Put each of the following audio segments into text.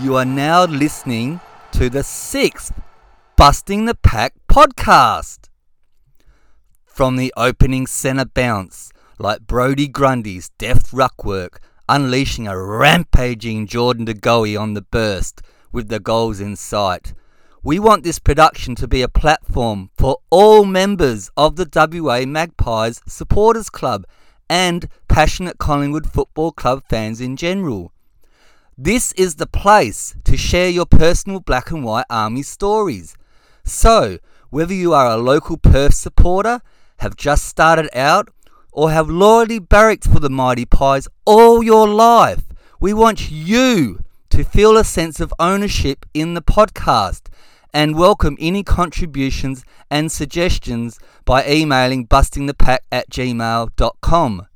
You are now listening to the sixth Busting the Pack podcast. From the opening centre bounce, like Brodie Grundy's deft ruckwork, unleashing a rampaging Jordan De Goey on the burst with the goals in sight. We want this production to be a platform for all members of the WA Magpies Supporters Club and passionate Collingwood Football Club fans in general. This is the place to share your personal black and white army stories. So, whether you are a local Perth supporter, have just started out, or have loyally barracked for the Mighty Pies all your life, we want you to feel a sense of ownership in the podcast and welcome any contributions and suggestions by emailing bustingthepack at gmail.com.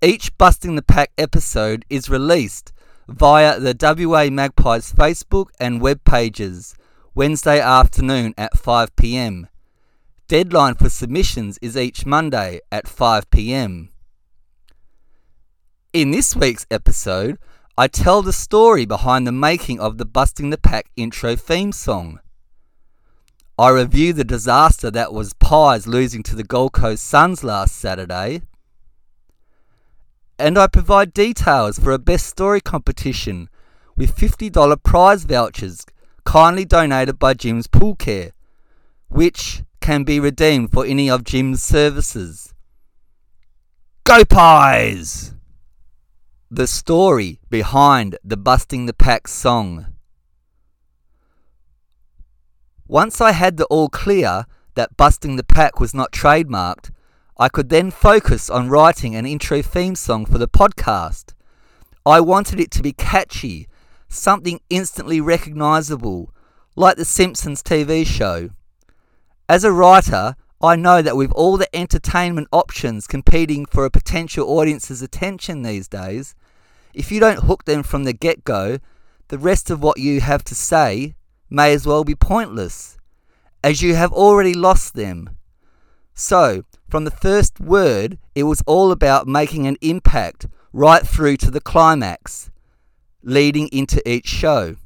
Each Busting the Pack episode is released via the WA Magpies Facebook and web pages Wednesday afternoon at 5 pm. Deadline for submissions is each Monday at 5 pm. In this week's episode, I tell the story behind the making of the Busting the Pack intro theme song. I review the disaster that was Pies losing to the Gold Coast Suns last Saturday and I provide details for a best story competition with $50 prize vouchers kindly donated by Jim's Pool Care, which can be redeemed for any of Jim's services. Go Pies! The story behind the Busting the Pack song. Once I had the all clear that Busting the Pack was not trademarked, I could then focus on writing an intro theme song for the podcast. I wanted it to be catchy, something instantly recognizable, like the Simpsons TV show. As a writer, I know that with all the entertainment options competing for a potential audience's attention these days, if you don't hook them from the get go, the rest of what you have to say may as well be pointless, as you have already lost them. So, from the first word, it was all about making an impact right through to the climax, leading into each show.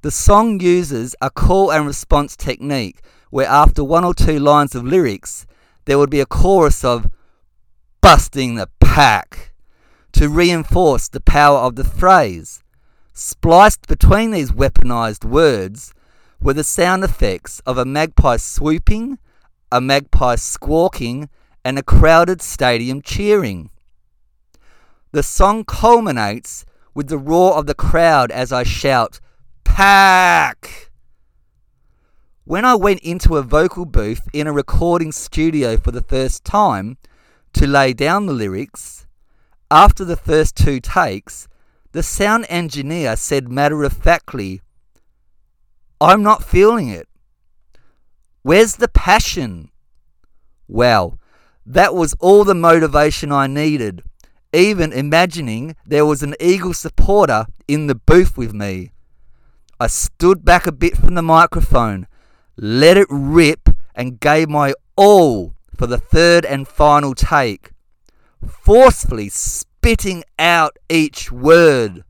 The song uses a call and response technique where, after one or two lines of lyrics, there would be a chorus of busting the pack to reinforce the power of the phrase. Spliced between these weaponized words were the sound effects of a magpie swooping a magpie squawking, and a crowded stadium cheering. The song culminates with the roar of the crowd as I shout, Pack! When I went into a vocal booth in a recording studio for the first time to lay down the lyrics, after the first two takes, the sound engineer said matter of factly, I'm not feeling it. Where's the passion? Well, that was all the motivation I needed, even imagining there was an Eagle supporter in the booth with me. I stood back a bit from the microphone, let it rip, and gave my all for the third and final take, forcefully spitting out each word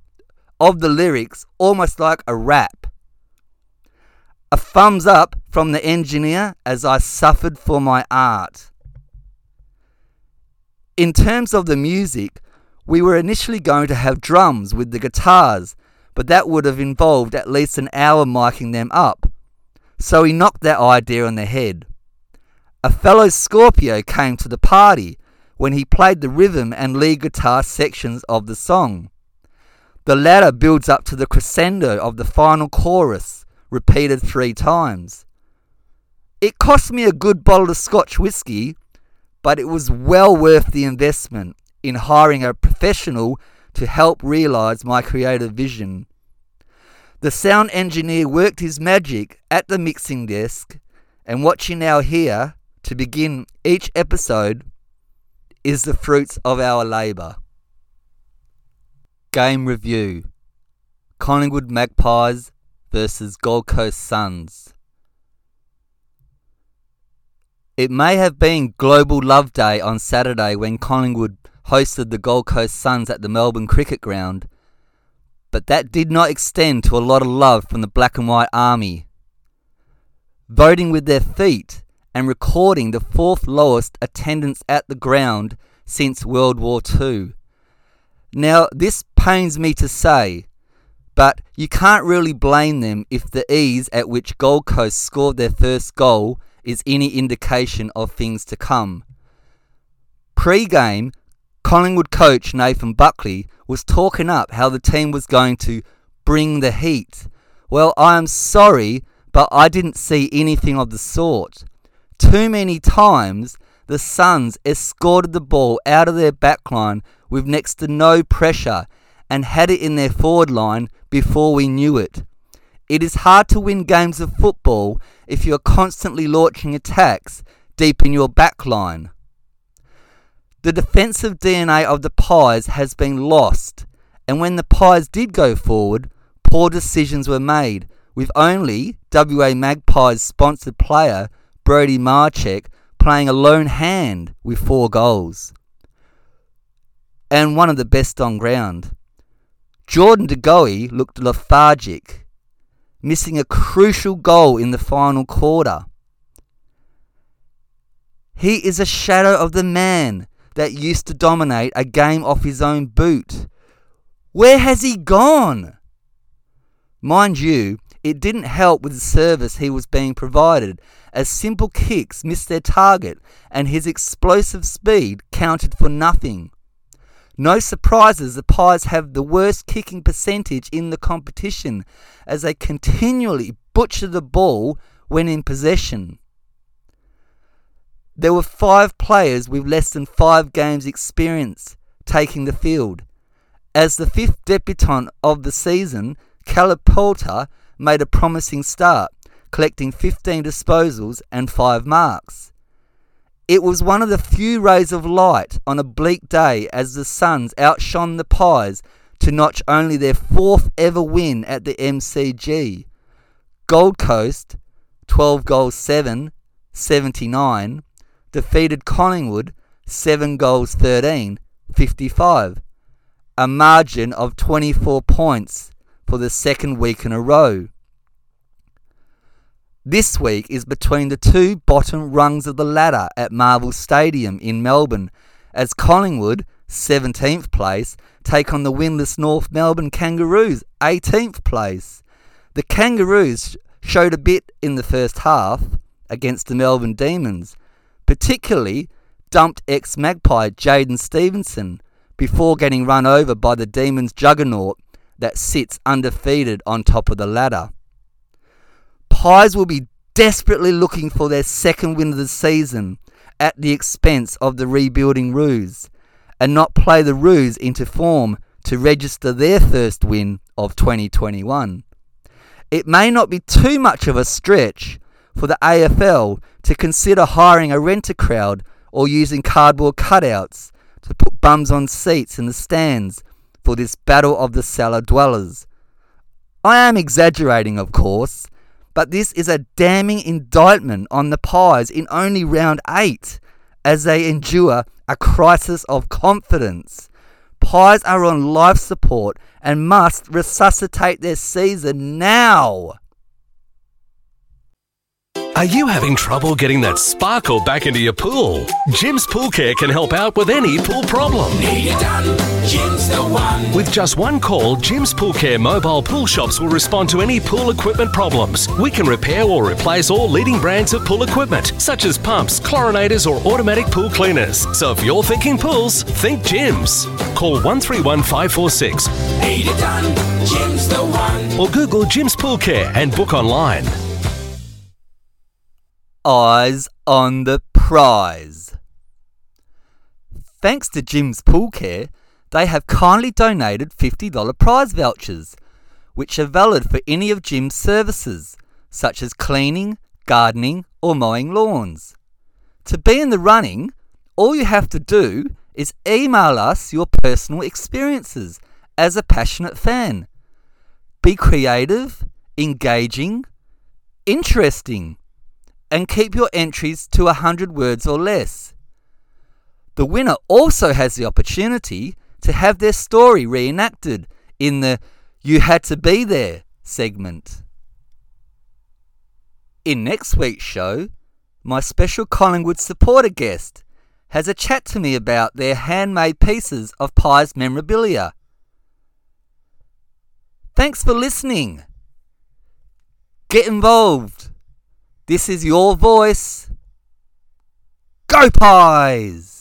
of the lyrics almost like a rap. A thumbs up from the engineer as I suffered for my art. In terms of the music, we were initially going to have drums with the guitars, but that would have involved at least an hour miking them up. So he knocked that idea on the head. A fellow Scorpio came to the party when he played the rhythm and lead guitar sections of the song. The latter builds up to the crescendo of the final chorus repeated three times. It cost me a good bottle of Scotch whisky, but it was well worth the investment. in hiring a professional to help realize my creative vision. The sound engineer worked his magic at the mixing desk, and what you now hear to begin each episode is the fruits of our labour. Game review Collingwood Magpies versus Gold Coast Suns. It may have been Global Love Day on Saturday when Collingwood hosted the Gold Coast Suns at the Melbourne Cricket Ground, but that did not extend to a lot of love from the Black and White Army. Voting with their feet and recording the fourth lowest attendance at the ground since World War II. Now, this pains me to say, but you can't really blame them if the ease at which Gold Coast scored their first goal is any indication of things to come. Pre game, Collingwood coach Nathan Buckley was talking up how the team was going to bring the heat. Well, I am sorry, but I didn't see anything of the sort. Too many times, the Suns escorted the ball out of their backline with next to no pressure and had it in their forward line before we knew it. It is hard to win games of football if you are constantly launching attacks deep in your backline. The defensive DNA of the Pies has been lost, and when the Pies did go forward, poor decisions were made, with only WA Magpies sponsored player Brody Mihocek playing a lone hand with four goals. And one of the best on ground. Jordan De Goey looked lethargic, missing a crucial goal in the final quarter. He is a shadow of the man that used to dominate a game off his own boot. Where has he gone? Mind you, it didn't help with the service he was being provided, as simple kicks missed their target and his explosive speed counted for nothing. No surprises, the Pies have the worst kicking percentage in the competition as they continually butcher the ball when in possession. There were five players with less than five games' experience taking the field. As the fifth debutant of the season, Caleb made a promising start, collecting 15 disposals and 5 marks. It was one of the few rays of light on a bleak day as the Suns outshone the Pies to notch only their fourth ever win at the MCG. Gold Coast, 12 goals 7, 79, defeated Collingwood 7 goals 13, 55, a margin of 24 points for the second week in a row. This week is between the two bottom rungs of the ladder at Marvel Stadium in Melbourne as Collingwood, 17th place, take on the winless North Melbourne Kangaroos, 18th place. The Kangaroos showed a bit in the first half against the Melbourne Demons, particularly dumped ex Magpie Jaidyn Stephenson before getting run over by the Demons juggernaut that sits undefeated on top of the ladder. Pies will be desperately looking for their second win of the season at the expense of the rebuilding Roos and not play the Roos into form to register their first win of 2021. It may not be too much of a stretch for the AFL to consider hiring a renter crowd or using cardboard cutouts to put bums on seats in the stands for this battle of the cellar dwellers. I am exaggerating, of course, but this is a damning indictment on the Pies in only round 8 as they endure a crisis of confidence. Pies are on life support and must resuscitate their season now. Are you having trouble getting that sparkle back into your pool? Jim's Pool Care can help out with any pool problem. With just one call, Jim's Pool Care mobile pool shops will respond to any pool equipment problems. We can repair or replace all leading brands of pool equipment, such as pumps, chlorinators, or automatic pool cleaners. So if you're thinking pools, think Jim's. Call 131 546 or Google Jim's Pool Care and book online. Eyes on the prize. Thanks to Jim's Pool Care, they have kindly donated $50 prize vouchers, which are valid for any of Jim's services, such as cleaning, gardening, or mowing lawns. To be in the running, all you have to do is email us your personal experiences as a passionate fan. Be creative, engaging, interesting, and keep your entries to 100 words or less. The winner also has the opportunity to have their story reenacted in the You Had to Be There segment. In next week's show, my special Collingwood supporter guest has a chat to me about their handmade pieces of Pies memorabilia. Thanks for listening. Get involved. This is your voice. Go Pies!